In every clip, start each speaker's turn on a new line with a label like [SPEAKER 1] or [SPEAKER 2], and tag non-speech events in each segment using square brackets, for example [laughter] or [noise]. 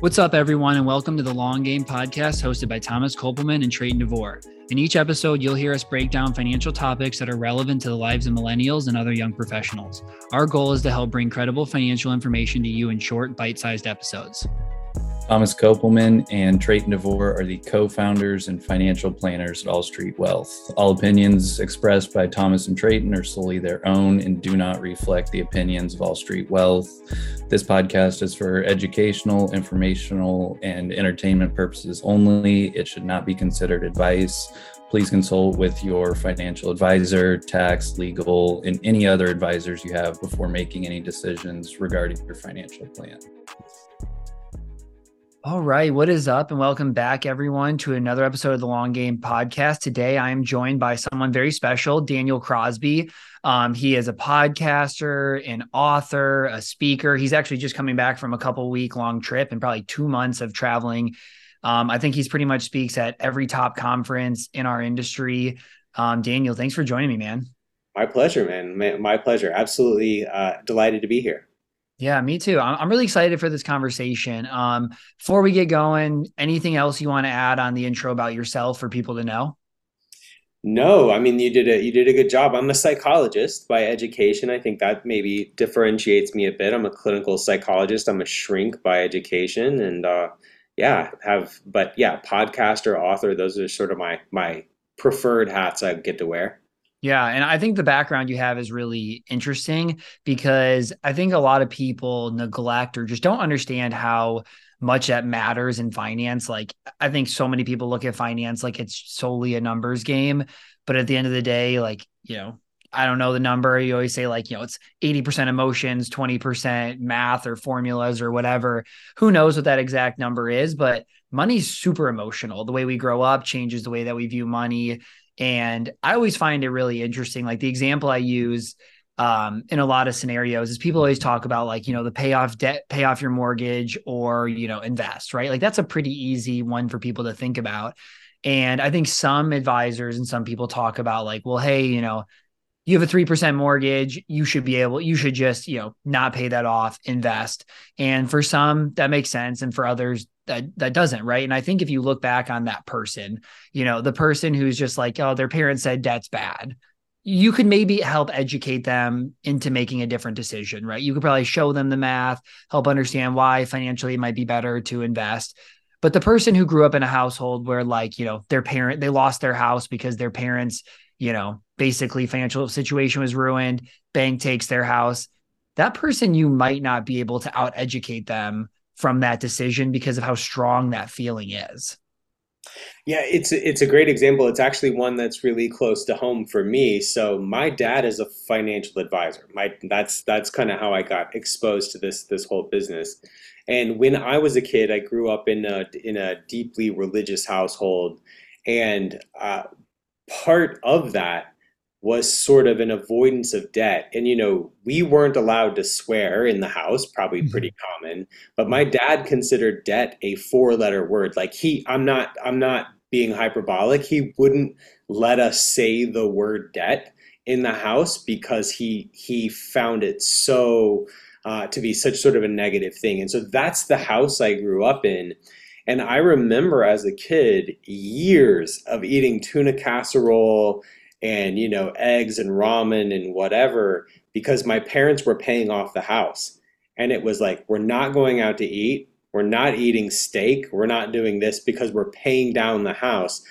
[SPEAKER 1] What's up, everyone, and welcome to the Long Game Podcast hosted by Thomas Kopelman and Trayton DeVore. In each episode, you'll hear us break down financial topics that are relevant to the lives of millennials and other young professionals. Our goal is to help bring credible financial information to you in short, bite sized episodes.
[SPEAKER 2] Thomas Kopelman and Trayton DeVore are the co founders and financial planners at All Street Wealth. All opinions expressed by Thomas and Trayton are solely their own and do not reflect the opinions of All Street Wealth. This podcast is for educational, informational, and entertainment purposes only. It should not be considered advice. Please consult with your financial advisor, tax, legal, and any other advisors you have before making any decisions regarding your financial plan.
[SPEAKER 1] All right. What is up? And welcome back, everyone, to another episode of the Long Game Podcast. Today, I am joined by someone very special, Daniel Crosby. Um, he is a podcaster, an author, a speaker. He's actually just coming back from a couple week long trip and probably two months of traveling. Um, I think he's pretty much speaks at every top conference in our industry. Um, Daniel, thanks for joining me, man.
[SPEAKER 3] My pleasure, man. My pleasure. Absolutely uh, delighted to be here.
[SPEAKER 1] Yeah, me too. I'm really excited for this conversation. Um, before we get going, anything else you want to add on the intro about yourself for people to know?
[SPEAKER 3] No, I mean you did a you did a good job. I'm a psychologist by education. I think that maybe differentiates me a bit. I'm a clinical psychologist. I'm a shrink by education, and uh, yeah, have but yeah, podcaster, author. Those are sort of my my preferred hats I get to wear.
[SPEAKER 1] Yeah. And I think the background you have is really interesting because I think a lot of people neglect or just don't understand how much that matters in finance. Like, I think so many people look at finance like it's solely a numbers game. But at the end of the day, like, you know, I don't know the number. You always say, like, you know, it's 80% emotions, 20% math or formulas or whatever. Who knows what that exact number is? But money's super emotional. The way we grow up changes the way that we view money and I always find it really interesting. Like the example I use um, in a lot of scenarios is people always talk about like, you know, the payoff debt, pay off your mortgage or, you know, invest, right? Like that's a pretty easy one for people to think about. And I think some advisors and some people talk about like, well, hey, you know, you have a 3% mortgage, you should be able, you should just, you know, not pay that off, invest. And for some, that makes sense. And for others, that that doesn't right? And i think if you look back on that person you know the person who's just like oh their parents said debt's bad you could maybe help educate them into making a different decision right? You could probably show them the math help understand why financially it might be better to invest. But the person who grew up in a household where like you know their parent they lost their house because their parents you know basically financial situation was ruined bank takes their house that person you might not be able to out educate them from that decision because of how strong that feeling is.
[SPEAKER 3] Yeah, it's it's a great example. It's actually one that's really close to home for me. So my dad is a financial advisor. My that's that's kind of how I got exposed to this this whole business. And when I was a kid, I grew up in a in a deeply religious household, and uh, part of that was sort of an avoidance of debt. And, you know, we weren't allowed to swear in the house, probably mm-hmm. pretty common, but my dad considered debt a four letter word. Like he, I'm not, I'm not being hyperbolic. He wouldn't let us say the word debt in the house because he, he found it so, uh, to be such sort of a negative thing. And so that's the house I grew up in. And I remember as a kid years of eating tuna casserole and you know eggs and ramen and whatever because my parents were paying off the house. And it was like we're not going out to eat. We're not eating steak. We're not doing this because we're paying down the house.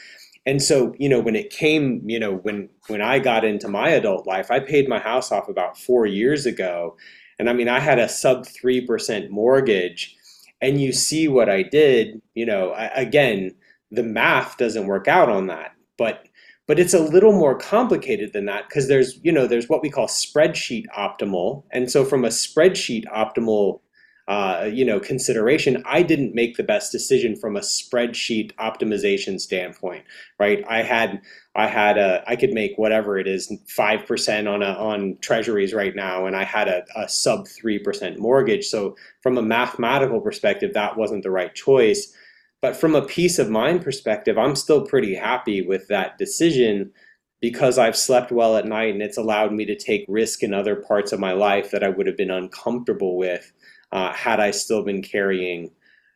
[SPEAKER 3] And so you know when it came you know when when i got into my adult life i paid my house off about four years ago. And i mean i had a sub 3% mortgage. And you see what i did you know I, again the math doesn't work out on that. But but it's a little more complicated than that because there's you know there's what we call spreadsheet optimal. And so from a spreadsheet optimal uh, you know consideration i didn't make the best decision from a spreadsheet optimization standpoint right? I had i had a i could make whatever it is 5% on a on treasuries right now and i had a, a sub 3% mortgage. So from a mathematical perspective that wasn't the right choice but from a peace of mind perspective, I'm still pretty happy with that decision because I've slept well at night and it's allowed me to take risk in other parts of my life that I would have been uncomfortable with uh, had I still been carrying,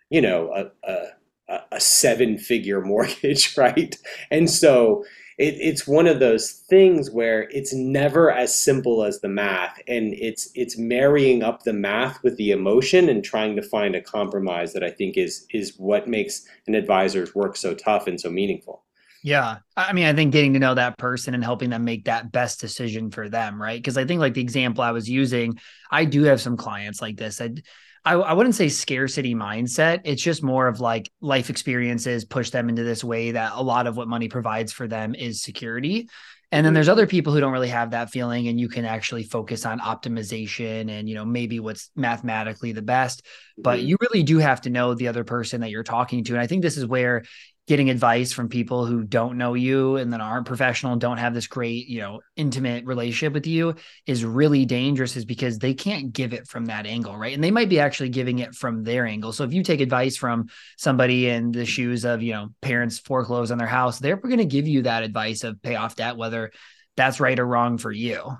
[SPEAKER 3] you know, a, a, a seven figure [laughs] mortgage, right? And so it, it's one of those things where it's never as simple as the math and it's it's marrying up the math with the emotion and trying to find a compromise that i think is is what makes an advisor's work so tough and so meaningful
[SPEAKER 1] yeah. I mean, I think getting to know that person and helping them make that best decision for them, right? Because I think like the example I was using, I do have some clients like this. I I, I wouldn't say scarcity mindset. It's just more of like life experiences push them into this way that a lot of what money provides for them is security. And then there's other people who don't really have that feeling, and you can actually focus on optimization and you know maybe what's mathematically the best. But mm-hmm. you really do have to know the other person that you're talking to. And I think this is where getting advice from people who don't know you and then aren't professional don't have this great, you know, intimate relationship with you is really dangerous is because they can't give it from that angle, right? And they might be actually giving it from their angle. So if you take advice from somebody in the shoes of, you know, parents foreclose on their house, they're going to give you that advice of pay off debt, whether that's right or wrong for you.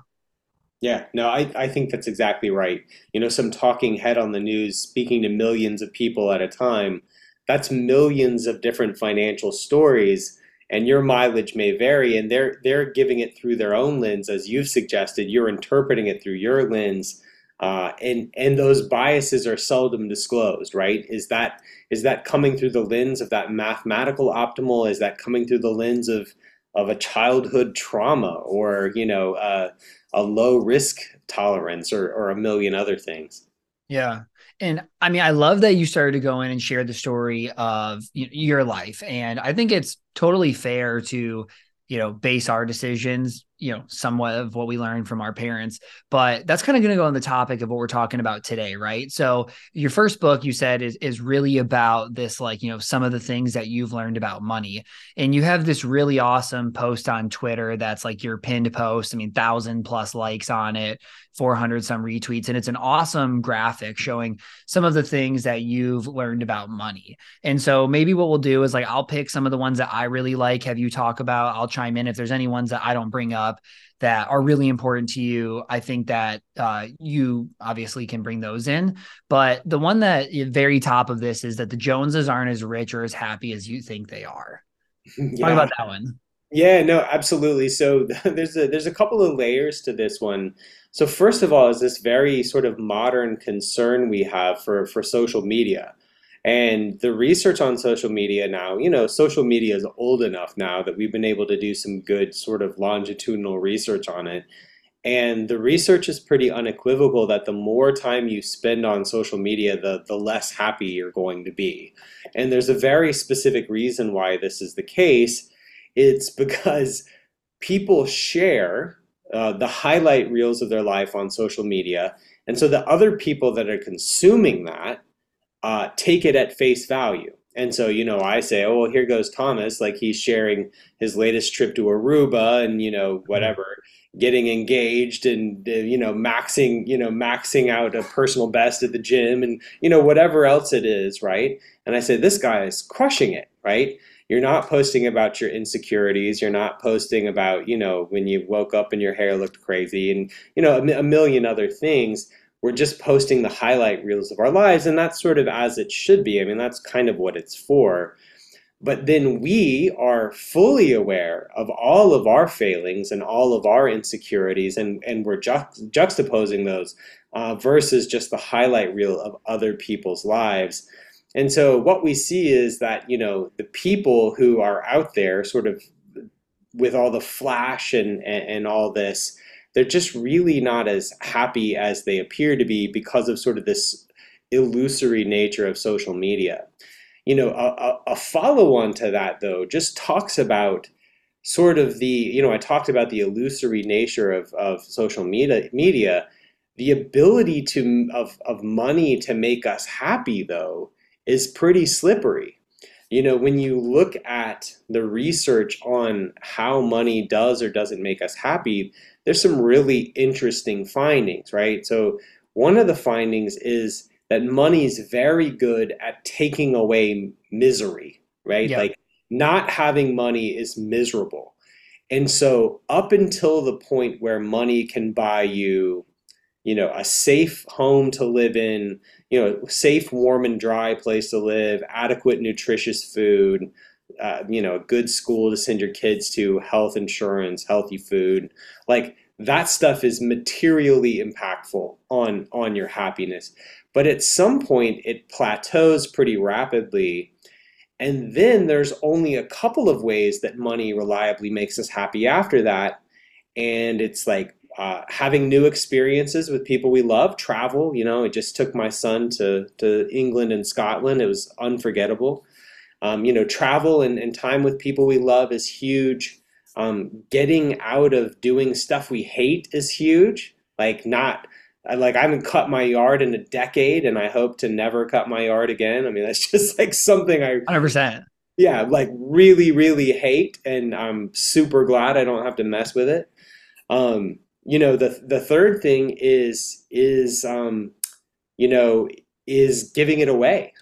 [SPEAKER 3] Yeah, no, I, I think that's exactly right. You know, some talking head on the news speaking to millions of people at a time that's millions of different financial stories and your mileage may vary and they're they're giving it through their own lens as you've suggested. You're interpreting it through your lens uh, and and those biases are seldom disclosed right? Is that is that coming through the lens of that mathematical optimal? Is that coming through the lens of of a childhood trauma or you know uh, a low risk tolerance or, or a million other things?
[SPEAKER 1] Yeah and I mean, I love that you started to go in and share the story of your life. And I think it's totally fair to, you know, base our decisions you know somewhat of what we learned from our parents. But that's kind of going to go on the topic of what we're talking about today right? So your first book you said is is really about this like you know some of the things that you've learned about money. And you have this really awesome post on twitter that's like your pinned post. I mean thousand plus likes on it 400 some retweets and it's an awesome graphic showing some of the things that you've learned about money and so maybe what we'll do is like i'll pick some of the ones that i really like have you talk about i'll chime in if there's any ones that i don't bring up that are really important to you, I think that uh, you obviously can bring those in. But the one that very top of this is that the Joneses aren't as rich or as happy as you think they are. Yeah. Talk about that one.
[SPEAKER 3] Yeah, no, absolutely. So [laughs] there's a there's a couple of layers to this one. So first of all, is this very sort of modern concern we have for for social media. And the research on social media now, you know, social media is old enough now that we've been able to do some good sort of longitudinal research on it. And the research is pretty unequivocal that the more time you spend on social media, the, the less happy you're going to be. And there's a very specific reason why this is the case. It's [laughs] because people share uh, the highlight reels of their life on social media. And so the other people that are consuming that uh, take it at face value. And so, you know, I say, oh, well, here goes Thomas, like he's sharing his latest trip to Aruba and, you know, mm-hmm. whatever, getting engaged and, uh, you know, maxing, you know, maxing out a personal best at the gym and, you know, whatever else it is, right? And I say, this guy is crushing it, right? You're not posting about your insecurities. You're not posting about, you know, when you woke up and your hair looked crazy and, you know, a, a million other things. We're just posting the highlight reels of our lives and that's sort of as it should be. I mean that's kind of what it's for. But then we are fully aware of all of our failings and all of our insecurities and, and we're ju- juxtaposing those uh, versus just the highlight reel of other people's lives and so what we see is that you know the people who are out there sort of with all the flash and, and, and all this they're just really not as happy as they appear to be because of sort of this illusory nature of social media. You know, a, a follow on to that, though, just talks about sort of the, you know, I talked about the illusory nature of, of social media, media. The ability to of, of money to make us happy, though, is pretty slippery. You know, when you look at the research on how money does or doesn't make us happy, there's some really interesting findings, right? So one of the findings is that money is very good at taking away misery, right? Yeah. Like not having money is miserable. And so up until the point where money can buy you you know, a safe home to live in, you know, safe, warm, and dry place to live, adequate, nutritious food, uh, you know, a good school to send your kids to, health insurance, healthy food. Like that stuff is materially impactful on on your happiness. But at some point, it plateaus pretty rapidly. And then there's only a couple of ways that money reliably makes us happy after that. And it's like uh, having new experiences with people we love, travel. You know, I just took my son to, to England and Scotland. It was unforgettable. Um, you know, travel and, and time with people we love is huge. Um, getting out of doing stuff we hate is huge. Like not like I haven't cut my yard in a decade, and I hope to never cut my yard again. I mean, that's [laughs] just like something I
[SPEAKER 1] 100%.
[SPEAKER 3] Yeah, like really, really hate, and I'm super glad I don't have to mess with it. Um, you know, the the third thing is is um, you know is giving it away.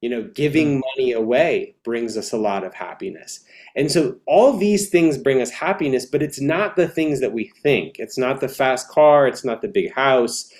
[SPEAKER 3] You know, giving mm-hmm. money away brings us a lot of happiness. And so all these things bring us happiness, but it's not the things that we think. It's not the fast car, it's not the big house.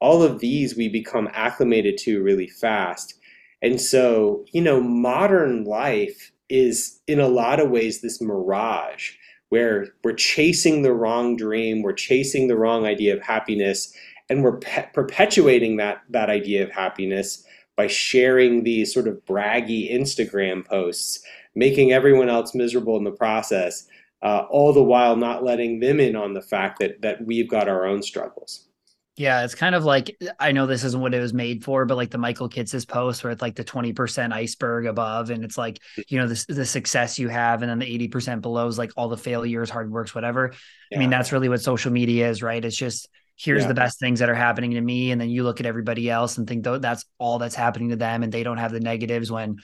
[SPEAKER 3] All of these we become acclimated to really fast. And so, you know, modern life is in a lot of ways this mirage where we're chasing the wrong dream, we're chasing the wrong idea of happiness, and we're pe- perpetuating that that idea of happiness by sharing these sort of braggy Instagram posts, making everyone else miserable in the process, uh, all the while not letting them in on the fact that that we've got our own struggles.
[SPEAKER 1] Yeah, it's kind of like eh, I know this isn't what it was made for, but like the Michael Kitces post where it's like the 20% iceberg above and it's like, you know, the, the success you have and then the 80% below is like all the failures, hard works, whatever. Yeah. I mean, that's really what social media is, right? It's just here's yeah. the best things that are happening to me and then you look at everybody else and think that's all that's happening to them and they don't have the negatives when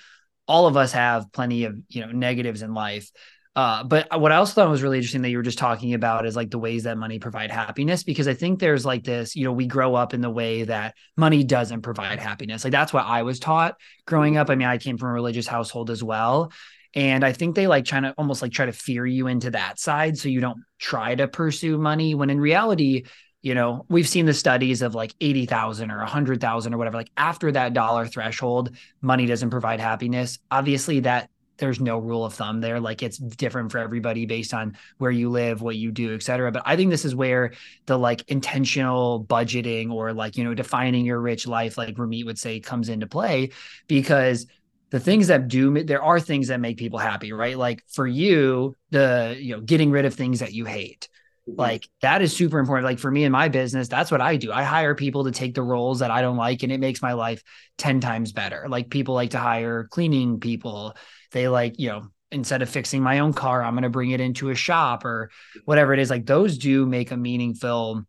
[SPEAKER 1] all of us have plenty of you know negatives in life uh, but what I also thought was really interesting that you were just talking about is like the ways that money provide happiness, because I think there's like this, you know, we grow up in the way that money doesn't provide happiness. Like that's what I was taught growing up. I mean, I came from a religious household as well. And I think they like trying to almost like try to fear you into that side so you don't try to pursue money when in reality, you know, we've seen the studies of like 80,000 or 100,000 or whatever. Like after that dollar threshold, money doesn't provide happiness. Obviously, that there's no rule of thumb there. Like it's different for everybody based on where you live, what you do, et cetera. But I think this is where the like intentional budgeting or like, you know, defining your rich life, like Ramit would say, comes into play because the things that do there are things that make people happy right like for you the you know getting rid of things that you hate mm-hmm. like that is super important like for me in my business that's what i do i hire people to take the roles that i don't like and it makes my life 10 times better like people like to hire cleaning people they like you know instead of fixing my own car i'm going to bring it into a shop or whatever it is like those do make a meaningful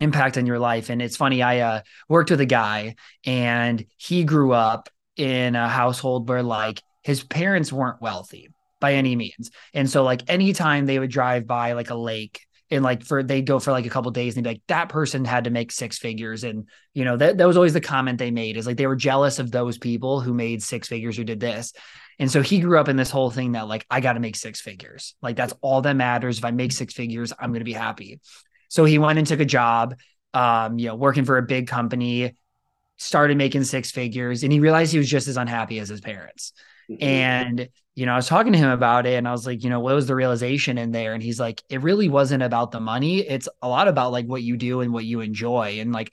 [SPEAKER 1] impact on your life. And it's funny i uh, worked with a guy and he grew up in a household where like his parents weren't wealthy by any means. And so like anytime they would drive by like a lake and like for they'd go for like a couple days and be like that person had to make six figures. And you know that, that was always the comment they made is like they were jealous of those people who made six figures who did this and so he grew up in this whole thing that like i got to make six figures like that's all that matters if i make six figures i'm going to be happy so he went and took a job um you know working for a big company started making six figures and he realized he was just as unhappy as his parents. Mm-hmm. And, you know, I was talking to him about it and I was like, you know, what was the realization in there? And he's like, it really wasn't about the money. It's a lot about like what you do and what you enjoy. And like,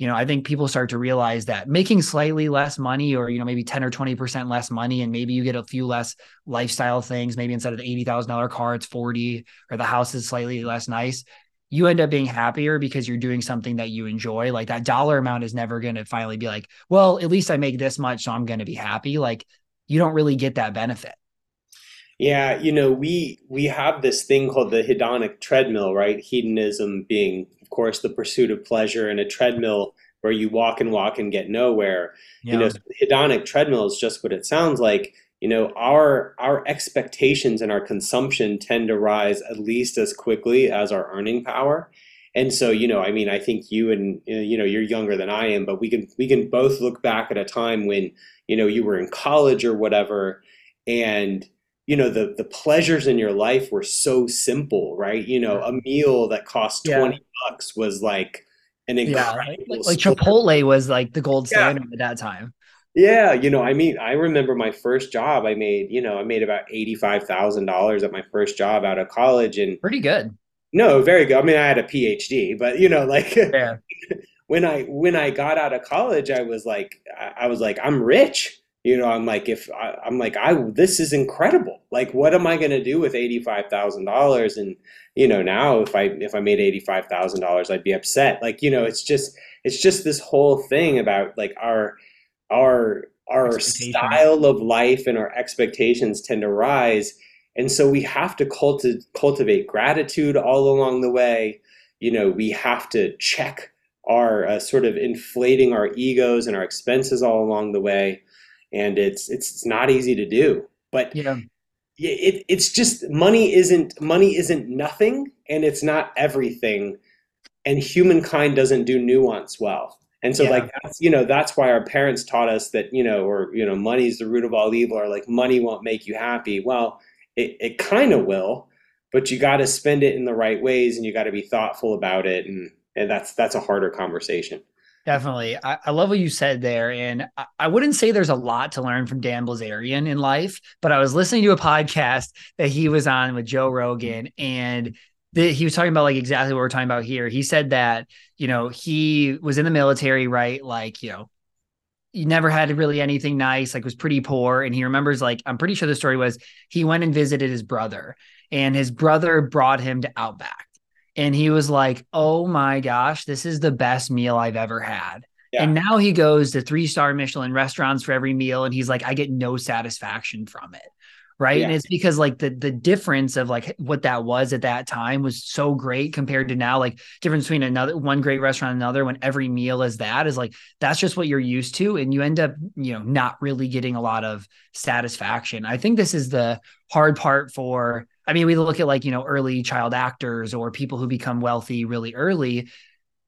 [SPEAKER 1] you know, I think people start to realize that making slightly less money or, you know, maybe 10 or 20% less money and maybe you get a few less lifestyle things, maybe instead of the $80,000 car, it's 40 or the house is slightly less nice you end up being happier because you're doing something that you enjoy. Like that dollar amount is never going to finally be like, well, at least I make this much, so I'm going to be happy. Like you don't really get that benefit.
[SPEAKER 3] Yeah, you know, we we have this thing called the hedonic treadmill, right? Hedonism being, course, the pursuit of pleasure, and a treadmill where you walk and walk and get nowhere. Yeah. You know, hedonic treadmill is just what it sounds like you know our our expectations and our consumption tend to rise at least as quickly as our earning power and so you know i mean i think you and you know you're younger than i am but we can we can both look back at a time when you know you were in college or whatever and you know the the pleasures in your life were so simple right you know a meal that cost 20 yeah. Bucks was like an incredible
[SPEAKER 1] yeah, like, like Chipotle was like the gold standard yeah. at that time.
[SPEAKER 3] Yeah, you know, I mean, I remember my first job. I made, you know, I made about eighty-five thousand dollars at my first job out of college, and
[SPEAKER 1] pretty good.
[SPEAKER 3] No, very good. I mean, I had a PhD, but you know, like yeah. [laughs] when I when I got out of college, I was like, I was like, I'm rich. You know, I'm like, if I, I'm like, I this is incredible. Like, what am I going to do with eighty-five thousand dollars? And you know, now if I if I made eighty-five thousand dollars, I'd be upset. Like, you know, it's just it's just this whole thing about like our our our style of life and our expectations tend to rise and so we have to culti- cultivate gratitude all along the way you know we have to check our uh, sort of inflating our egos and our expenses all along the way and it's it's, it's not easy to do but yeah it, it's just money isn't money isn't nothing and it's not everything and humankind doesn't do nuance well and so yeah. like that's you know that's why our parents taught us that you know or you know money is the root of all evil or like money won't make you happy. Well, it, it kind of will, but you got to spend it in the right ways and you got to be thoughtful about it and and that's that's a harder conversation.
[SPEAKER 1] Definitely. I, I, love what you said there. And I, I, wouldn't say there's a lot to learn from Dan Bilzerian in life, but I was listening to a podcast that he was on with Joe Rogan, and the, he was talking about like exactly what we're talking about here. He said that, you know, he was in the military, right? Like, you know, he never had really anything nice, like was pretty poor. And he remembers, like, I'm pretty sure the story was he went and visited his brother, and his brother brought him to Outback. And he was like, Oh my gosh, this is the best meal I've ever had. Yeah. And now he goes to three star Michelin restaurants for every meal. And he's like, I get no satisfaction from it right yeah. and it's because like the the difference of like what that was at that time was so great compared to now like difference between another one great restaurant and another when every meal is that is like that's just what you're used to and you end up you know not really getting a lot of satisfaction i think this is the hard part for i mean we look at like you know early child actors or people who become wealthy really early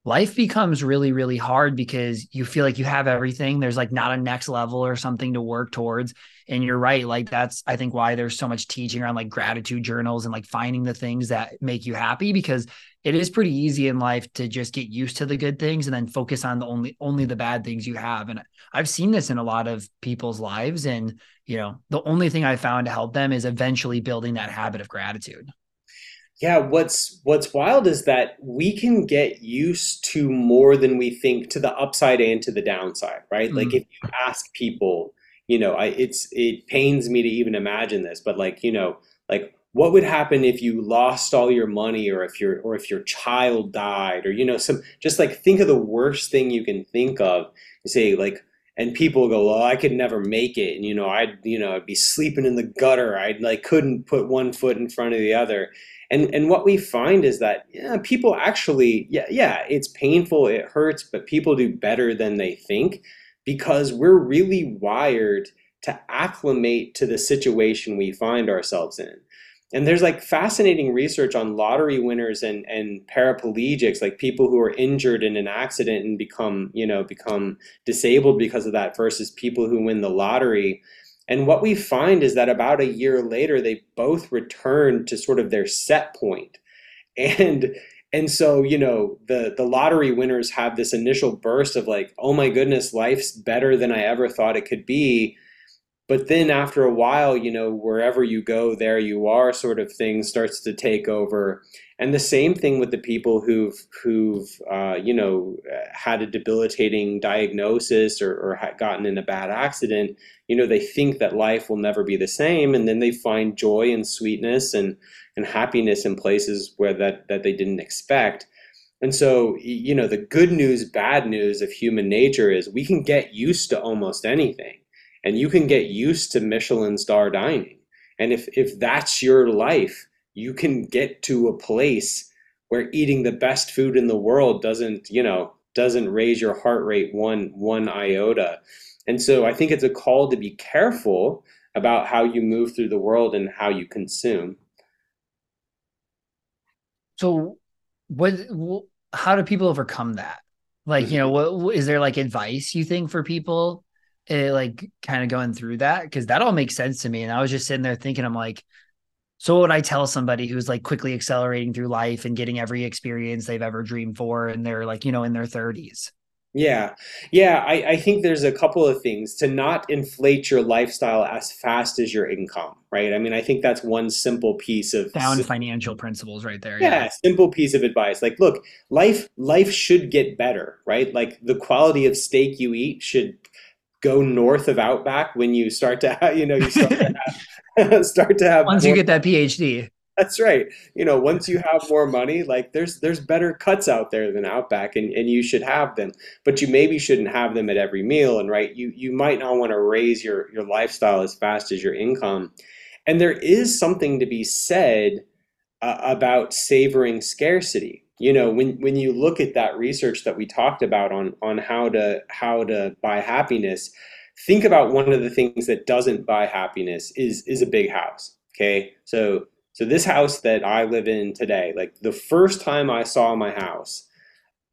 [SPEAKER 1] life becomes really really hard because you feel like you have everything. There's like not a next level or something to work towards. And you're right like that's i think why there's so much teaching around like gratitude journals and like finding the things that make you happy because it is pretty easy in life to just get used to the good things and then focus on the only only the bad things you have. And i've seen this in a lot of people's lives and you know the only thing i found to help them is eventually building that habit of gratitude
[SPEAKER 3] yeah, what's what's wild is that we can get used to more than we think to the upside and to the downside, right? Mm-hmm. Like if you ask people, you know, I it's it pains me to even imagine this, but like, you know, like what would happen if you lost all your money or if your or if your child died or you know some just like think of the worst thing you can think of you say like and people go well i could never make it and you know i'd you know i'd be sleeping in the gutter i like couldn't put one foot in front of the other and and what we find is that yeah, people actually yeah yeah it's painful it hurts but people do better than they think because we're really wired to acclimate to the situation we find ourselves in. And there's like fascinating research on lottery winners and and paraplegics like people who are injured in an accident and become you know become disabled because of that versus people who win the lottery and what we find is that about a year later, they both return to sort of their set point. And and so, you know, the the lottery winners have this initial burst of like, oh my goodness, life's better than I ever thought it could be. But then after a while, you know, wherever you go, there you are sort of thing starts to take over. And the same thing with the people who've who've uh, you know had a debilitating diagnosis or, or gotten in a bad accident. You know, they think that life will never be the same, and then they find joy and sweetness and and happiness in places where that that they didn't expect. And so, you know, the good news, bad news of human nature is we can get used to almost anything, and you can get used to Michelin star dining. And if if that's your life you can get to a place where eating the best food in the world doesn't, you know, doesn't raise your heart rate one one iota. And so I think it's a call to be careful about how you move through the world and how you consume.
[SPEAKER 1] So what how do people overcome that? Like, you mm-hmm. know, what is there like advice you think for people uh, like kind of going through that? Cuz that all makes sense to me and I was just sitting there thinking I'm like So what would I tell somebody who's like quickly accelerating through life and getting every experience they've ever dreamed for and they're like, you know, in their 30s?
[SPEAKER 3] Yeah. Yeah. I, I think there's a couple of things to not inflate your lifestyle as fast as your income, right? I mean, I think that's one simple piece of
[SPEAKER 1] sound financial principles right there.
[SPEAKER 3] Yeah, yeah, simple piece of advice. Like, look, life life should get better, right? Like the quality of steak you eat should go north of Outback when you start to have, you know, you start to [laughs] have, [laughs] start to have
[SPEAKER 1] once more, you get that PhD.
[SPEAKER 3] That's right. You know, once you have more money, like there's there's better cuts out there than Outback, and, and you should have them. But you maybe shouldn't have them at every meal. And right, you you might not want to raise your your lifestyle as fast as your income. And there is something to be said uh, about savoring scarcity. You know, when when you look at that research that we talked about on on how to how to buy happiness, think about one of the things that doesn't buy happiness is is a big house. Okay, so so this house that I live in today, like the first time I saw my house,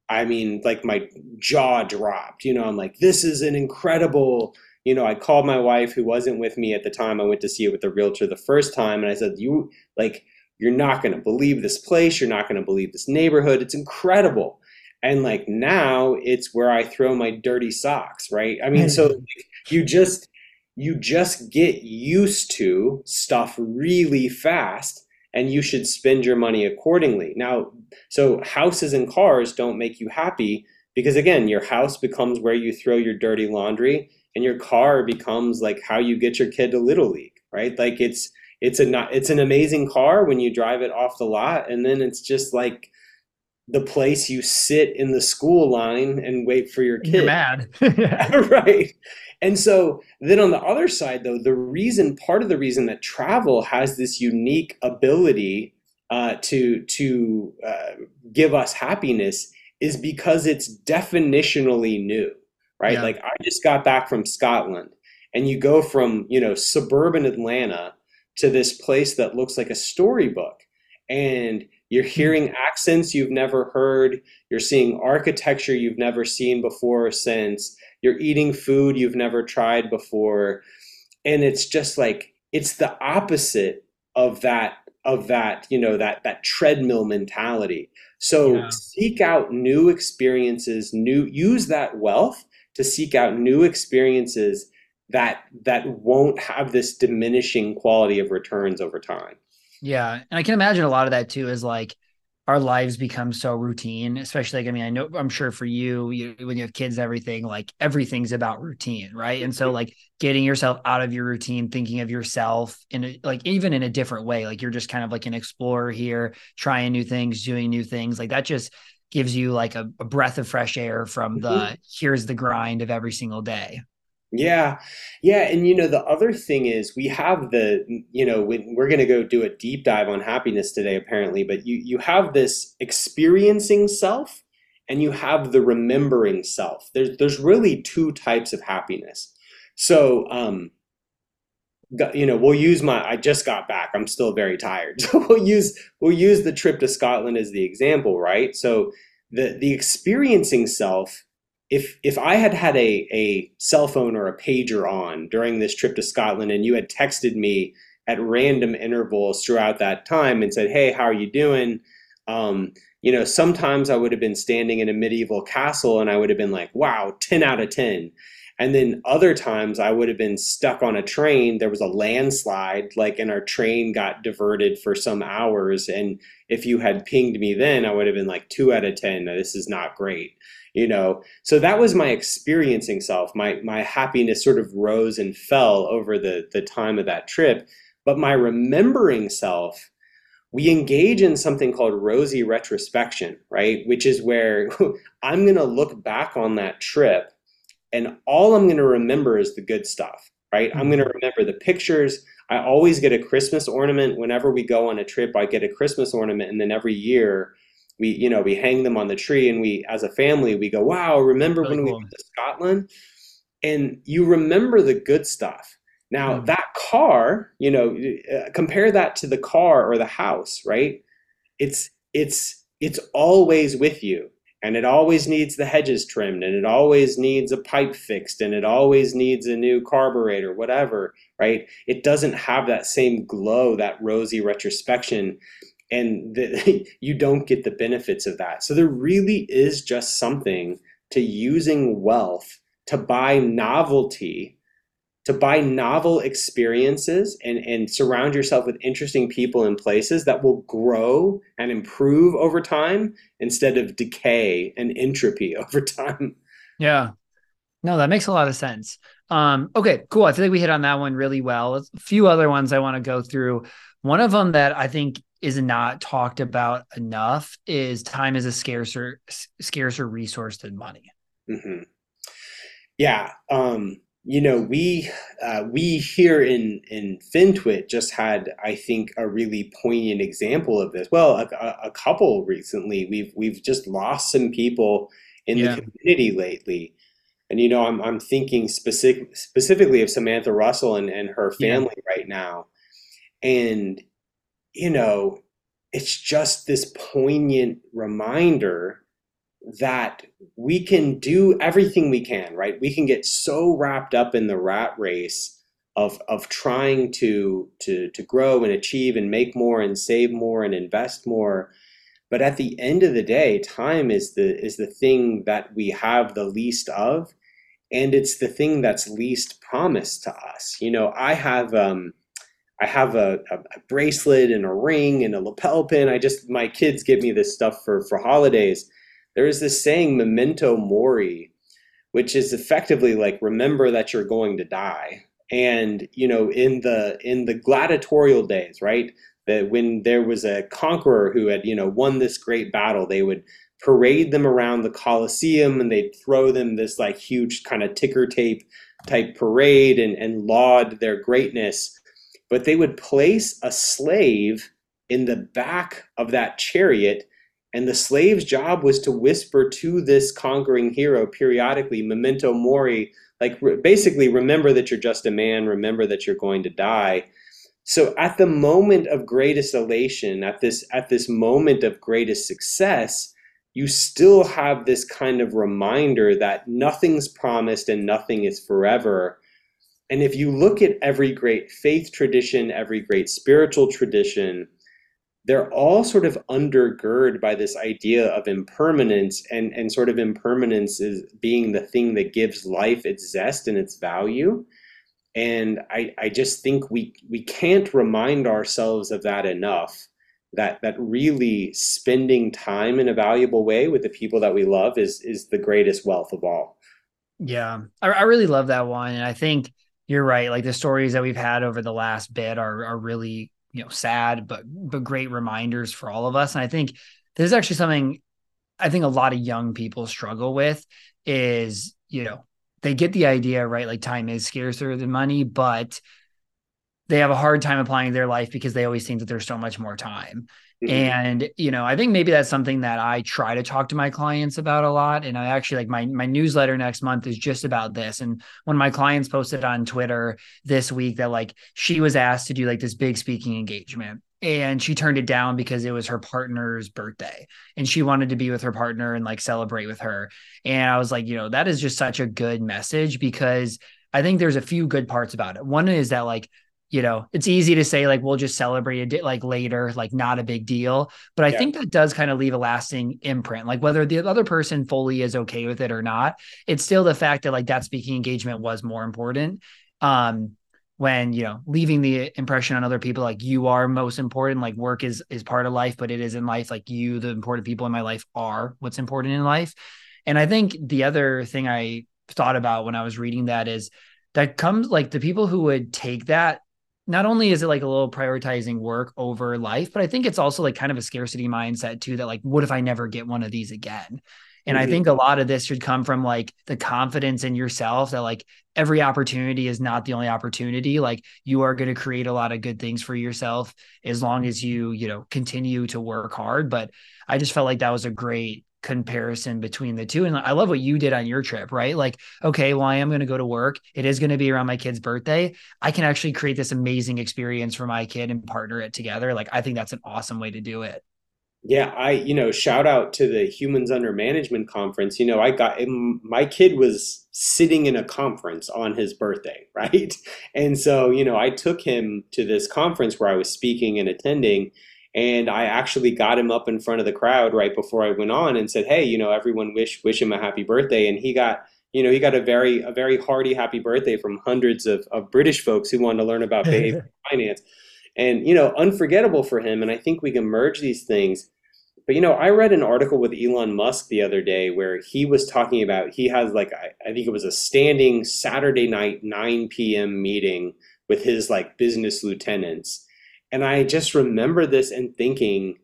[SPEAKER 3] I mean, like my jaw dropped. You know, I'm like, this is an incredible. You know, I called my wife who wasn't with me at the time. I went to see it with the realtor the first time, and I said, "You like, you're not going to believe this place. You're not going to believe this neighborhood. It's incredible." And like now, it's where I throw my dirty socks. Right? I mean, so hmm. like, you just you just get used to stuff really fast and you should spend your money accordingly. Now, so houses and cars don't make you happy because again, your house becomes where you throw your dirty laundry and your car becomes like how you get your kid to little league, right? Like it's it's a not, it's an amazing car when you drive it off the lot and then it's just like the place you sit in the school line and wait for your kid.
[SPEAKER 1] You're [laughs] mad. [laughs]
[SPEAKER 3] right. And so then on the other side, though, the reason, part of the reason that travel has this unique ability uh, to to uh, give us happiness is because it's definitionally new, right? Yeah. Like I just got back from Scotland, and you go from you know suburban Atlanta to this place that looks like a storybook, and you're hmm. hearing accents you've never heard. You're seeing architecture you've never seen before or since you're eating food you've never tried before and it's just like it's the opposite of that of that you know that that treadmill mentality so yeah. seek out new experiences new use that wealth to seek out new experiences that that won't have this diminishing quality of returns over time.
[SPEAKER 1] Yeah and i can imagine a lot of that too is like our lives become so routine especially like i mean i know i'm sure for you, you when you have kids everything like everything's about routine right? And so like getting yourself out of your routine thinking of yourself in a, like even in a different way like you're just kind of like an explorer here trying new things doing new things like that just gives you like a, a breath of fresh air from the mm-hmm. here's the grind of every single day
[SPEAKER 3] yeah. Yeah. And, you know, the other thing is we have the, you know, we're going to go do a deep dive on happiness today, apparently, but you, you have this experiencing self and you have the remembering self. There's, there's really two types of happiness. So, um, you know, we'll use my, I just got back. I'm still very tired. [laughs] So we'll use, we'll use the trip to Scotland as the example, right? So the, the experiencing self if if I had had a a cell phone or a pager on during this trip to Scotland and you had texted me at random intervals throughout that time and said, "Hey, how are you doing?" Um, you know, sometimes I would have been standing in a medieval castle and I would have been like, "Wow, ten out of 10. And then other times I would have been stuck on a train. There was a landslide, like, and our train got diverted for some hours. And if you had pinged me then, I would have been like two out of 10. This is not great you know? So that was my experiencing self. My my happiness sort of rose and fell over the the time of that trip. But my remembering self we engage in something called rosy retrospection right? Which is where [laughs] i'm going to look back on that trip and all i'm going to remember is the good stuff right? I'm going to mm-hmm. remember the pictures. I always get a christmas ornament whenever we go on a trip. I get a christmas ornament and then every year we you know we hang them on the tree and we as a family we go wow remember really when cool. we went to scotland and you remember the good stuff now mm. that car you know uh, compare that to the car or the house right it's it's it's always with you and it always needs the hedges trimmed and it always needs a pipe fixed and it always needs a new carburetor whatever right it doesn't have that same glow that rosy retrospection and the, [laughs] you don't get the benefits of that so there really is just something to using wealth to buy novelty to buy novel experiences and, and surround yourself with interesting people and places that will grow and improve over time instead of decay and entropy [laughs] over time.
[SPEAKER 1] Yeah. No, that makes a lot of sense. Um, okay, cool. I feel like we hit on that one really well. A few other ones I want to go through. One of them that I think is not talked about enough is time is a scarcer scarcer resource than money.
[SPEAKER 3] Mm-hmm. Yeah. Um, you know, we uh, we here in in FinTwit just had, I think, a really poignant example of this. Well, a, a couple recently. We've we've just lost some people in yeah. the community lately, and you know, I'm I'm thinking specific specifically of Samantha Russell and and her family yeah. right now, and you know, it's just this poignant reminder that we can do everything we can, right? We can get so wrapped up in the rat race of of trying to to to grow and achieve and make more and save more and invest more. But at the end of the day, time is the is the thing that we have the least of, and it's the thing that's least promised to us. You know, I have um I have a, a, a bracelet and a ring and a lapel pin. I just my kids give me this stuff for for holidays. There is this saying memento mori which is effectively like remember that you're going to die. And you know in the in the gladiatorial days right that when there was a conqueror who had you know won this great battle they would parade them around the colosseum and they'd throw them this like huge kind of ticker tape type parade and, and laud their greatness but they would place a slave in the back of that chariot and the slave's job was to whisper to this conquering hero periodically, memento mori, like basically remember that you're just a man, remember that you're going to die. So at the moment of greatest elation, at this at this moment of greatest success, you still have this kind of reminder that nothing's promised and nothing is forever. And if you look at every great faith tradition, every great spiritual tradition, they're all sort of undergird by this idea of impermanence and, and sort of impermanence is being the thing that gives life its zest and its value. And I, I just think we we can't remind ourselves of that enough. That that really spending time in a valuable way with the people that we love is is the greatest wealth of all.
[SPEAKER 1] Yeah, I, I really love that one, and I think you're right. Like the stories that we've had over the last bit are are really you know sad but but great reminders for all of us. And i think this is actually something i think a lot of young people struggle with is you know they get the idea right? Like time is scarcer than money but they have a hard time applying their life because they always think that there's so much more time Mm-hmm. And, you know, I think maybe that's something that I try to talk to my clients about a lot. And I actually like my my newsletter next month is just about this. And one of my clients posted on Twitter this week that like she was asked to do like this big speaking engagement and she turned it down because it was her partner's birthday and she wanted to be with her partner and like celebrate with her. And I was like, you know, that is just such a good message because I think there's a few good parts about it. One is that like you know, it's easy to say like we'll just celebrate it like later, like not a big deal. But I yeah. think that does kind of leave a lasting imprint. Like whether the other person fully is okay with it or not, it's still the fact that like that speaking engagement was more important. Um, when you know leaving the impression on other people like you are most important like work is is part of life but it is in life like you the important people in my life are what's important in life and i think the other thing i thought about when i was reading that is that comes like the people who would take that not only is it like a little prioritizing work over life, but I think it's also like kind of a scarcity mindset too that like, what if I never get one of these again? And mm-hmm. I think a lot of this should come from like the confidence in yourself that like every opportunity is not the only opportunity. Like you are going to create a lot of good things for yourself as long as you, you know, continue to work hard. But I just felt like that was a great comparison between the two. And I love what you did on your trip, right? Like, okay, well, I am going to go to work. It is going to be around my kid's birthday. I can actually create this amazing experience for my kid and partner it together. Like, I think that's an awesome way to do it.
[SPEAKER 3] Yeah, I, you know, shout out to the Humans Under Management conference. You know, I got my kid was sitting in a conference on his birthday, [laughs] right? And so, you know, I took him to this conference where I was speaking and attending, and I actually got him up in front of the crowd right before I went on and said, "Hey, you know, everyone wish wish him a happy birthday." And he got, you know, he got a very a very hearty happy birthday from hundreds of, of British folks who wanted to learn about behavioral [laughs] finance. And you know unforgettable for him and i think we can merge these things. But you know i read an article with elon musk the other day where he was talking about he has like i, I think it was a standing saturday night 9 p.m meeting with his like business lieutenants and i just remember this and thinking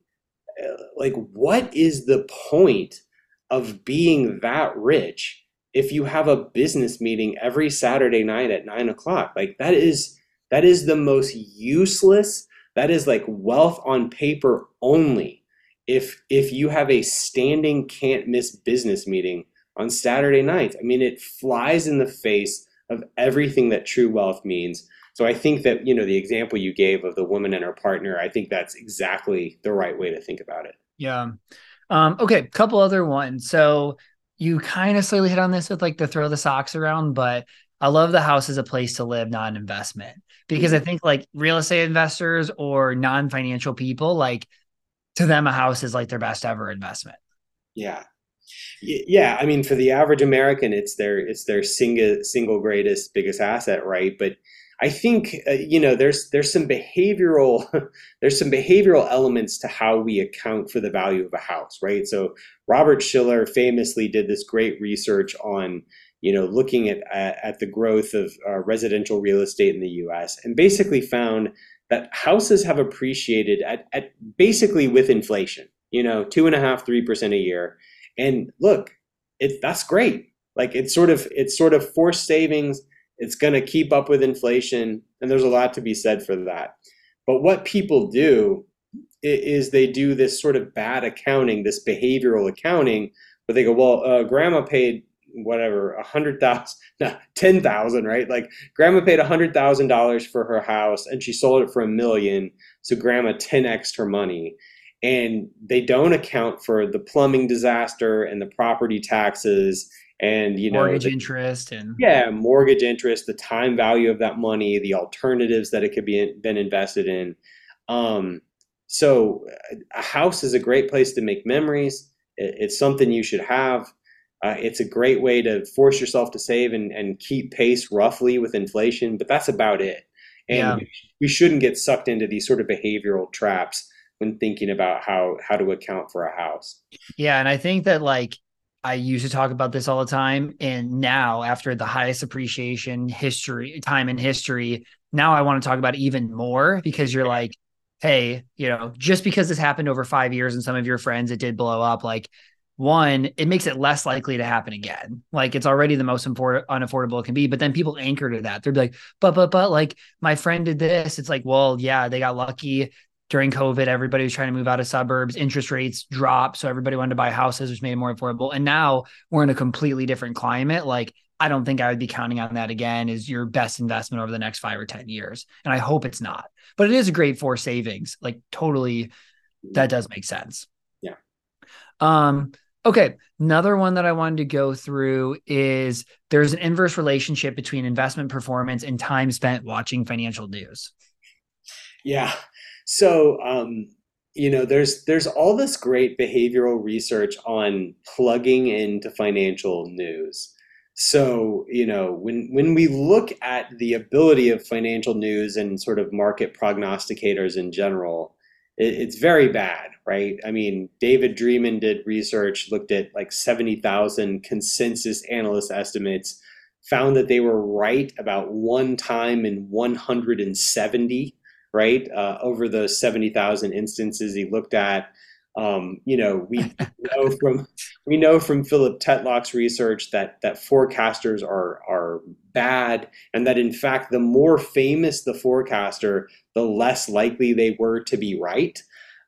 [SPEAKER 3] uh, like what is the point of being that rich if you have a business meeting every saturday night at 9 o'clock like that is that is the most useless. That is like wealth on paper only. If if you have a standing can't miss business meeting on Saturday nights, I mean it flies in the face of everything that true wealth means. So I think that, you know, the example you gave of the woman and her partner, I think that's exactly the right way to think about it.
[SPEAKER 1] Yeah. Um, okay, couple other ones. So you kind of slightly hit on this with like the throw the socks around, but I love the house as a place to live, not an investment. Because I mm-hmm. think like real estate investors or non-financial people, like to them, a house is like their best ever investment.
[SPEAKER 3] Yeah. Yeah. I mean, for the average American, it's their it's their single single greatest, biggest asset, right? But I think uh, you know there's there's some behavioral [laughs] there's some behavioral elements to how we account for the value of a house, right? So Robert Shiller famously did this great research on you know, looking at, at, at the growth of uh, residential real estate in the US and basically found that houses have appreciated at, at basically with inflation, you know, two and a half, three percent a year. And look, it that's great. Like it's sort of it's sort of forced savings. It's going to keep up with inflation, and there's a lot to be said for that. But what people do is they do this sort of bad accounting, this behavioral accounting, where they go, well, uh, grandma paid whatever a hundred thousand [laughs] no, ten thousand right like grandma paid a hundred thousand dollars for her house and she sold it for a million so grandma 10x her money and they don't account for the plumbing disaster and the property taxes and you know
[SPEAKER 1] mortgage
[SPEAKER 3] the,
[SPEAKER 1] interest and
[SPEAKER 3] yeah mortgage interest the time value of that money the alternatives that it could be been invested in um, so a house is a great place to make memories it's something you should have uh, it's a great way to force yourself to save and, and keep pace roughly with inflation, but that's about it. And yeah. we, we shouldn't get sucked into these sort of behavioral traps when thinking about how how to account for a house.
[SPEAKER 1] Yeah, and I think that like I used to talk about this all the time, and now after the highest appreciation history time in history, now I want to talk about it even more because you're like, hey, you know, just because this happened over five years and some of your friends it did blow up, like one, it makes it less likely to happen again. Like it's already the most important unaffordable it can be. But then people anchor to that. They're like, but but but like my friend did this. It's like, well, yeah, they got lucky during COVID. Everybody was trying to move out of suburbs. Interest rates dropped, so everybody wanted to buy houses, which made it more affordable. And now we're in a completely different climate. Like I don't think I would be counting on that again as your best investment over the next five or ten years. And I hope it's not. But it is a great for savings. Like totally, that does make sense.
[SPEAKER 3] Yeah.
[SPEAKER 1] Um Okay. Another one that I wanted to go through is there's an inverse relationship between investment performance and time spent watching financial news.
[SPEAKER 3] Yeah. So, um, you know, there's there's all this great behavioral research on plugging into financial news. So, you know, when when we look at the ability of financial news and sort of market prognosticators in general, it, it's very bad, right? I mean, David Dreman did research, looked at like 70,000 consensus analyst estimates, found that they were right about one time in 170, right? Uh, over the 70,000 instances he looked at. Um, you know, we [laughs] know from we know from Philip Tetlock's research that that forecasters are are bad, and that in fact, the more famous the forecaster, the less likely they were to be right.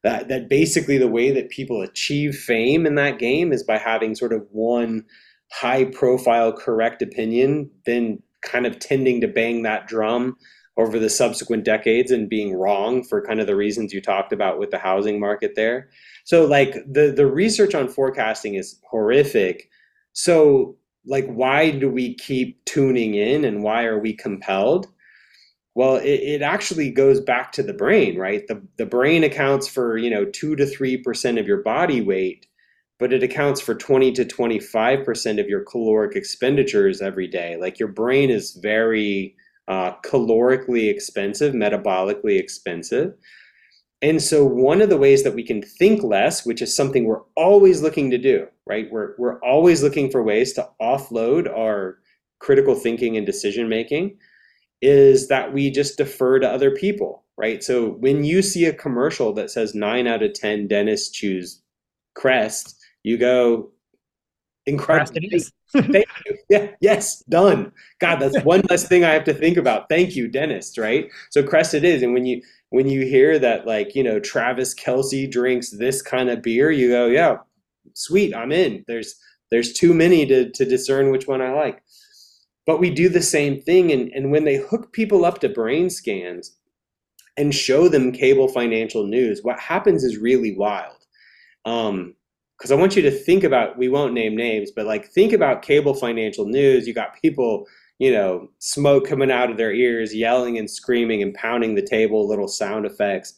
[SPEAKER 3] That that basically the way that people achieve fame in that game is by having sort of one high profile correct opinion, then kind of tending to bang that drum over the subsequent decades and being wrong for kind of the reasons you talked about with the housing market there. So like the the research on forecasting is horrific. So like why do we keep tuning in and why are we compelled? Well, it, it actually goes back to the brain, right? The the brain accounts for, you know, two to three percent of your body weight, but it accounts for 20 to 25% of your caloric expenditures every day. Like your brain is very uh, calorically expensive, metabolically expensive. And so, one of the ways that we can think less, which is something we're always looking to do, right? We're, we're always looking for ways to offload our critical thinking and decision making, is that we just defer to other people, right? So, when you see a commercial that says nine out of 10 dentists choose Crest, you go, incredible. Thank you. Yeah, yes, done. God, that's [laughs] one less thing I have to think about. Thank you, dentist, right? So Crest it is. And when you when you hear that like, you know, Travis Kelce drinks this kind of beer, you go, yeah, sweet, I'm in. There's there's too many to to discern which one I like. But we do the same thing and, and when they hook people up to brain scans and show them cable financial news, what happens is really wild. Um, because I want you to think about we won't name names, but like think about cable financial news. You got people, you know, smoke coming out of their ears, yelling and screaming and pounding the table, little sound effects.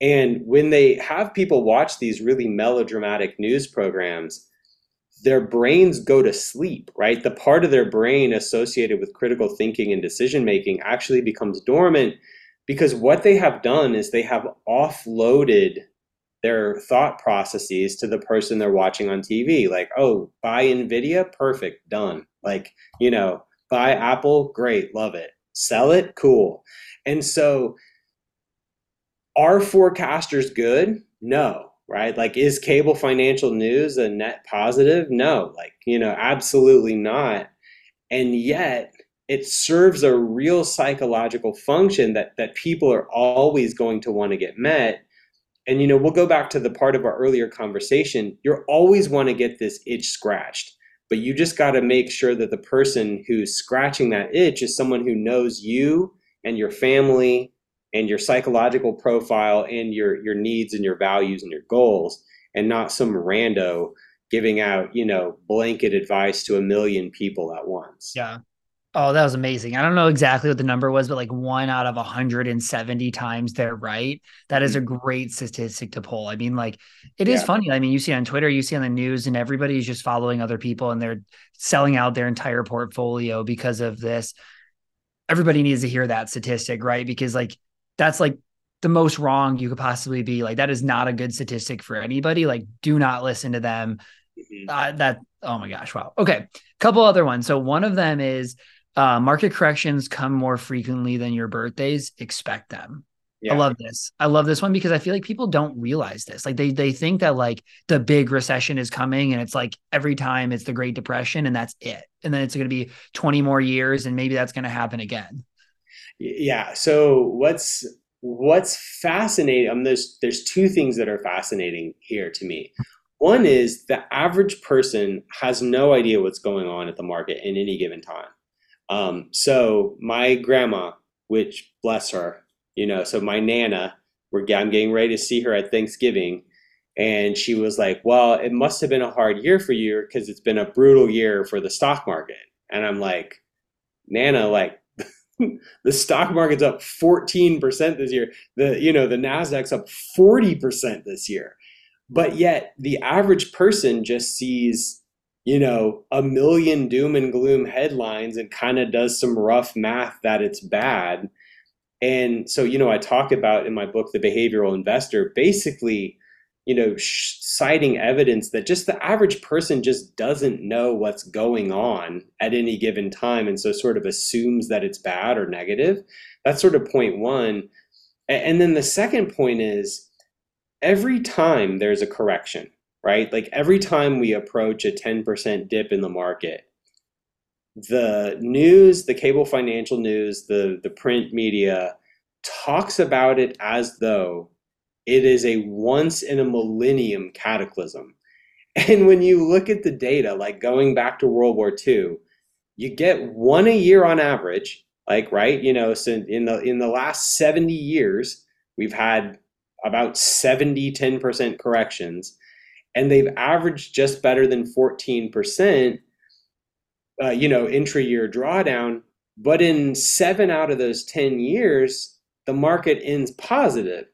[SPEAKER 3] And when they have people watch these really melodramatic news programs, their brains go to sleep, right? The part of their brain associated with critical thinking and decision making actually becomes dormant because what they have done is they have offloaded their thought processes to the person they're watching on TV. Like, oh, buy Nvidia, perfect, done. Like, you know, buy Apple, great, love it. Sell it, cool. And so, are forecasters good? No, right? Like, is cable financial news a net positive? No, like, you know, absolutely not. And yet, it serves a real psychological function that that people are always going to want to get met and you know we'll go back to the part of our earlier conversation. You're always want to get this itch scratched but you just got to make sure that the person who's scratching that itch is someone who knows you and your family and your psychological profile and your your needs and your values and your goals and not some rando giving out you know blanket advice to a million people at once.
[SPEAKER 1] Yeah Oh, that was amazing. I don't know exactly what the number was, but like one out of 170 times they're right. That is a mm-hmm. great statistic to pull. I mean, like it yeah. is funny. I mean, you see on Twitter, you see on the news, and everybody's just following other people and they're selling out their entire portfolio because of this. Everybody needs to hear that statistic, right? Because like that's like the most wrong you could possibly be. Like that is not a good statistic for anybody. Like, do not listen to them. Mm-hmm. Uh, that oh my gosh, wow. Okay, couple other ones. So one of them is uh, market corrections come more frequently than your birthdays. Expect them. Yeah. I love this. I love this one because I feel like people don't realize this. Like they they think that like the big recession is coming and it's like every time it's the Great Depression and that's it. And then it's going to be 20 more years and maybe that's going to happen again.
[SPEAKER 3] Yeah. So what's what's fascinating um, there's there's two things that are fascinating here to me. One is the average person has no idea what's going on at the market in any given time. Um, so my grandma, which bless her, you know, so my nana, we're I'm getting ready to see her at Thanksgiving, and she was like, "Well, it must have been a hard year for you because it's been a brutal year for the stock market." And I'm like, "Nana, like." [laughs] the stock market's up 14% this year. The you know, the Nasdaq's up 40% this year. But yet the average person just sees you know, a million doom and gloom headlines and kind of does some rough math that it's bad. And so, you know, I talk about in my book, The Behavioral Investor, basically, you know, sh- citing evidence that just the average person just doesn't know what's going on at any given time. And so, sort of assumes that it's bad or negative. That's sort of point one. And then the second point is every time there's a correction, right? Like every time we approach a 10% dip in the market, the news, the cable financial news, the, the print media talks about it as though it is a once in a millennium cataclysm. And when you look at the data, like going back to World War II, you get one a year on average like right you know so in the in the last 70 years we've had about 70 10% corrections and they've averaged just better than 14% uh, you know intra-year drawdown but in seven out of those 10 years the market ends positive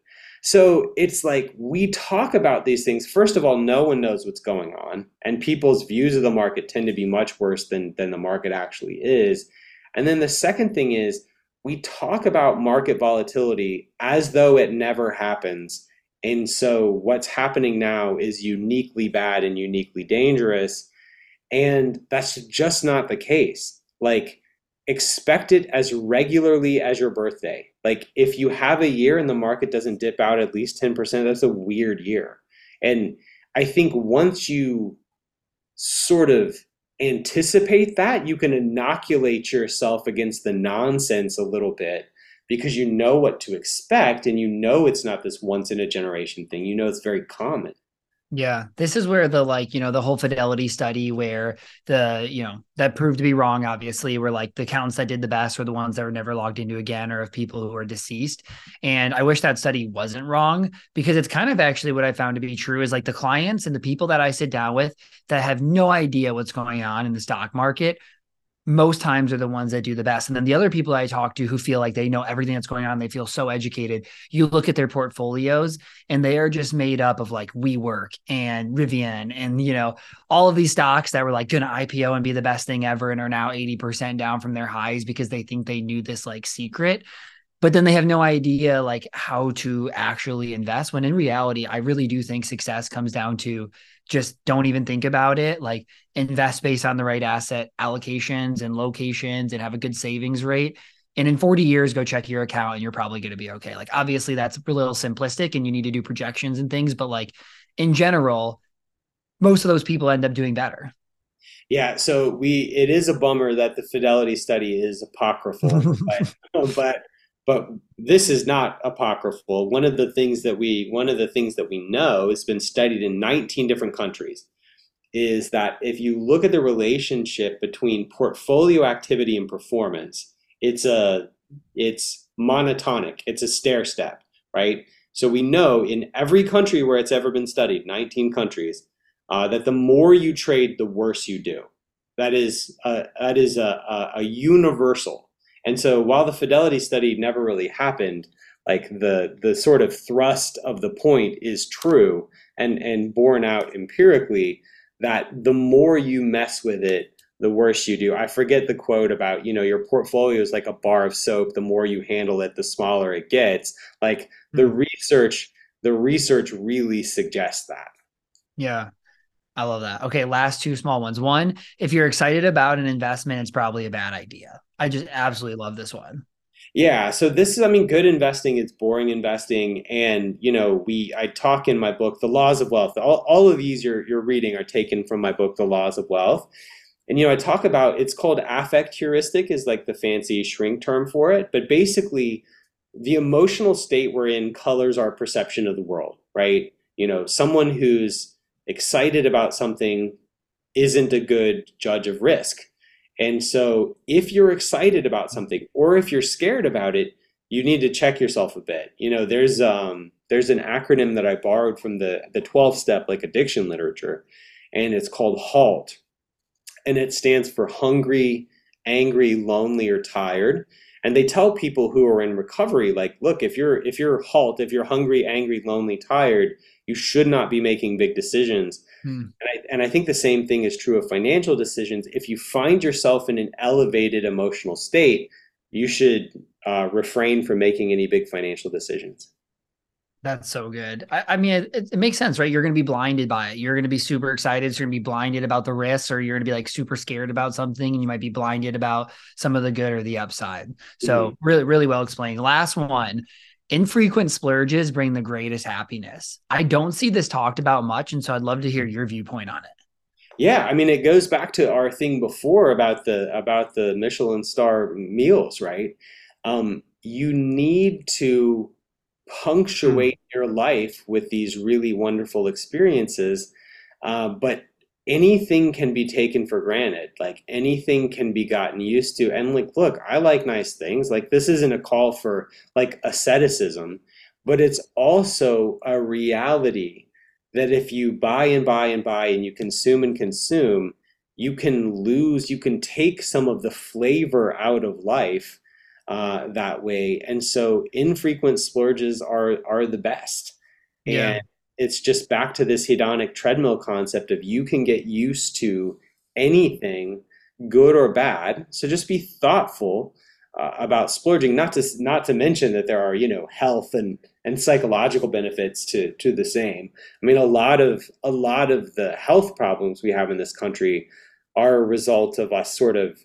[SPEAKER 3] so it's like we talk about these things. First of all, no one knows what's going on, and people's views of the market tend to be much worse than, than the market actually is. And then the second thing is we talk about market volatility as though it never happens. And so what's happening now is uniquely bad and uniquely dangerous. And that's just not the case. Like, expect it as regularly as your birthday. Like if you have a year and the market doesn't dip out at least 10%, that's a weird year. And I think once you sort of anticipate that, you can inoculate yourself against the nonsense a little bit because you know what to expect and you know it's not this once in a generation thing. You know it's very common.
[SPEAKER 1] Yeah, this is where the like, you know, the whole fidelity study where the, you know, that proved to be wrong, obviously, where like the counts that did the best were the ones that were never logged into again or of people who are deceased. And I wish that study wasn't wrong because it's kind of actually what I found to be true is like the clients and the people that I sit down with that have no idea what's going on in the stock market most times are the ones that do the best. And then the other people I talk to who feel like they know everything that's going on, they feel so educated. You look at their portfolios and they are just made up of like WeWork and Rivian and, you know, all of these stocks that were like going to IPO and be the best thing ever and are now 80% down from their highs because they think they knew this like secret but then they have no idea like how to actually invest when in reality i really do think success comes down to just don't even think about it. Like invest based on the right asset allocations and locations and have a good savings rate. And in 40 years go check your account and you're probably going to be okay. Like obviously that's a little simplistic and you need to do projections and things but like in general most of those people end up doing better.
[SPEAKER 3] Yeah, so we it is a bummer that the fidelity study is apocryphal, [laughs] but, but but this is not apocryphal. One of the things that we one of the things that we know has been studied in 19 different countries is that if you look at the relationship between portfolio activity and performance, it's a it's monotonic. It's a stair step, right? So we know in every country where it's ever been studied, 19 countries, uh, that the more you trade, the worse you do. That is a, that is a, a, a universal and so while the fidelity study never really happened, like the the sort of thrust of the point is true and and borne out empirically that the more you mess with it the worse you do. I forget the quote about you know your portfolio is like a bar of soap. The more you handle it the smaller it gets. Like the hmm. research the research really suggests that.
[SPEAKER 1] Yeah i love that okay last two small ones one if you're excited about an investment it's probably a bad idea I just absolutely love this one.
[SPEAKER 3] Yeah, so this is, I mean, good investing. It's boring investing, and you know, we I talk in my book, The Laws of Wealth. All, all of these you're you're reading are taken from my book, The Laws of Wealth, and you know, I talk about it's called affect heuristic is like the fancy shrink term for it, but basically, the emotional state we're in colors our perception of the world, right? You know, someone who's excited about something isn't a good judge of risk and so if you're excited about something or if you're scared about it, you need to check yourself a bit. You know, there's um there's an acronym that I borrowed from the the 12 step like addiction literature and it's called HALT. And it stands for hungry, angry, lonely or tired. And they tell people who are in recovery like, look, if you're if you're HALT, if you're hungry, angry, lonely, tired, you should not be making big decisions Hmm. And, I, and I think the same thing is true of financial decisions. If you find yourself in an elevated emotional state, you should uh, refrain from making any big financial decisions.
[SPEAKER 1] That's so good. I, I mean, it, it, makes sense, right? You're going to be blinded by it. You're going to be super excited. So you're going to be blinded about the risks, or you're going to be like super scared about something, and you might be blinded about some of the good or the upside. So mm-hmm. really, really well explained. Last one infrequent splurges bring the greatest happiness. I don't see this talked about much. And so I'd love to hear your viewpoint on it.
[SPEAKER 3] Yeah, I mean it goes back to our thing before about the about the Michelin star meals, right? Um, you need to punctuate mm. your life with these really wonderful experiences, uh, but anything can be taken for granted. Like anything can be gotten used to. And like, look, I like nice things. Like this isn't a call for like asceticism, but it's also a reality that if you buy and buy and buy and you consume and consume, you can lose, you can take some of the flavor out of life uh, that way. And so infrequent splurges are are the best. Yeah. And it's just back to this hedonic treadmill concept of you can get used to anything, good or bad. So just be thoughtful uh, about splurging. Not to not to mention that there are you know health and and psychological benefits to to the same. I mean, a lot of a lot of the health problems we have in this country are a result of us sort of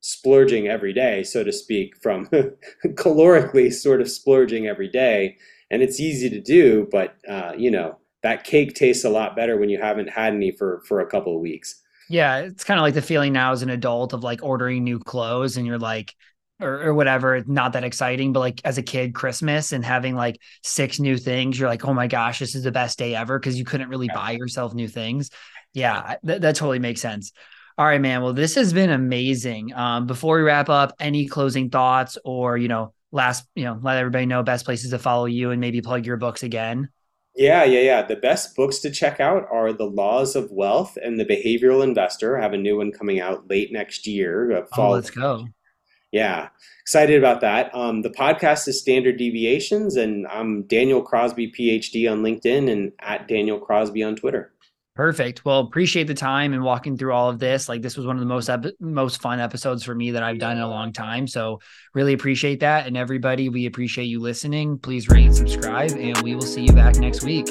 [SPEAKER 3] splurging every day, so to speak, from [laughs] calorically sort of splurging every day and it's easy to do, but uh, you know that cake tastes a lot better when you haven't had any for for a couple of weeks.
[SPEAKER 1] Yeah, it's kind of like the feeling now as an adult of like ordering new clothes and you're like, or, or whatever, not that exciting. But like as a kid, Christmas and having like six new things, you're like, oh my gosh, this is the best day ever because you couldn't really buy yourself new things. Yeah, th- that totally makes sense. All right, man. Well, this has been amazing. Um, before we wrap up, any closing thoughts or you know last, you know, let everybody know best places to follow you and maybe plug your books again?
[SPEAKER 3] Yeah, yeah, yeah. The best books to check out are The Laws of Wealth and The Behavioral Investor. I have a new one coming out late next year.
[SPEAKER 1] Uh, oh, let's go.
[SPEAKER 3] Yeah, excited about that. Um, the podcast is Standard Deviations, and I'm Daniel Crosby, PhD on LinkedIn and at Daniel Crosby on Twitter.
[SPEAKER 1] Perfect. Well, appreciate the time and walking through all of this. Like this was one of the most ep- most fun episodes for me that I've done in a long time. So really appreciate that. And everybody, we appreciate you listening. Please rate and subscribe, and we will see you back next week.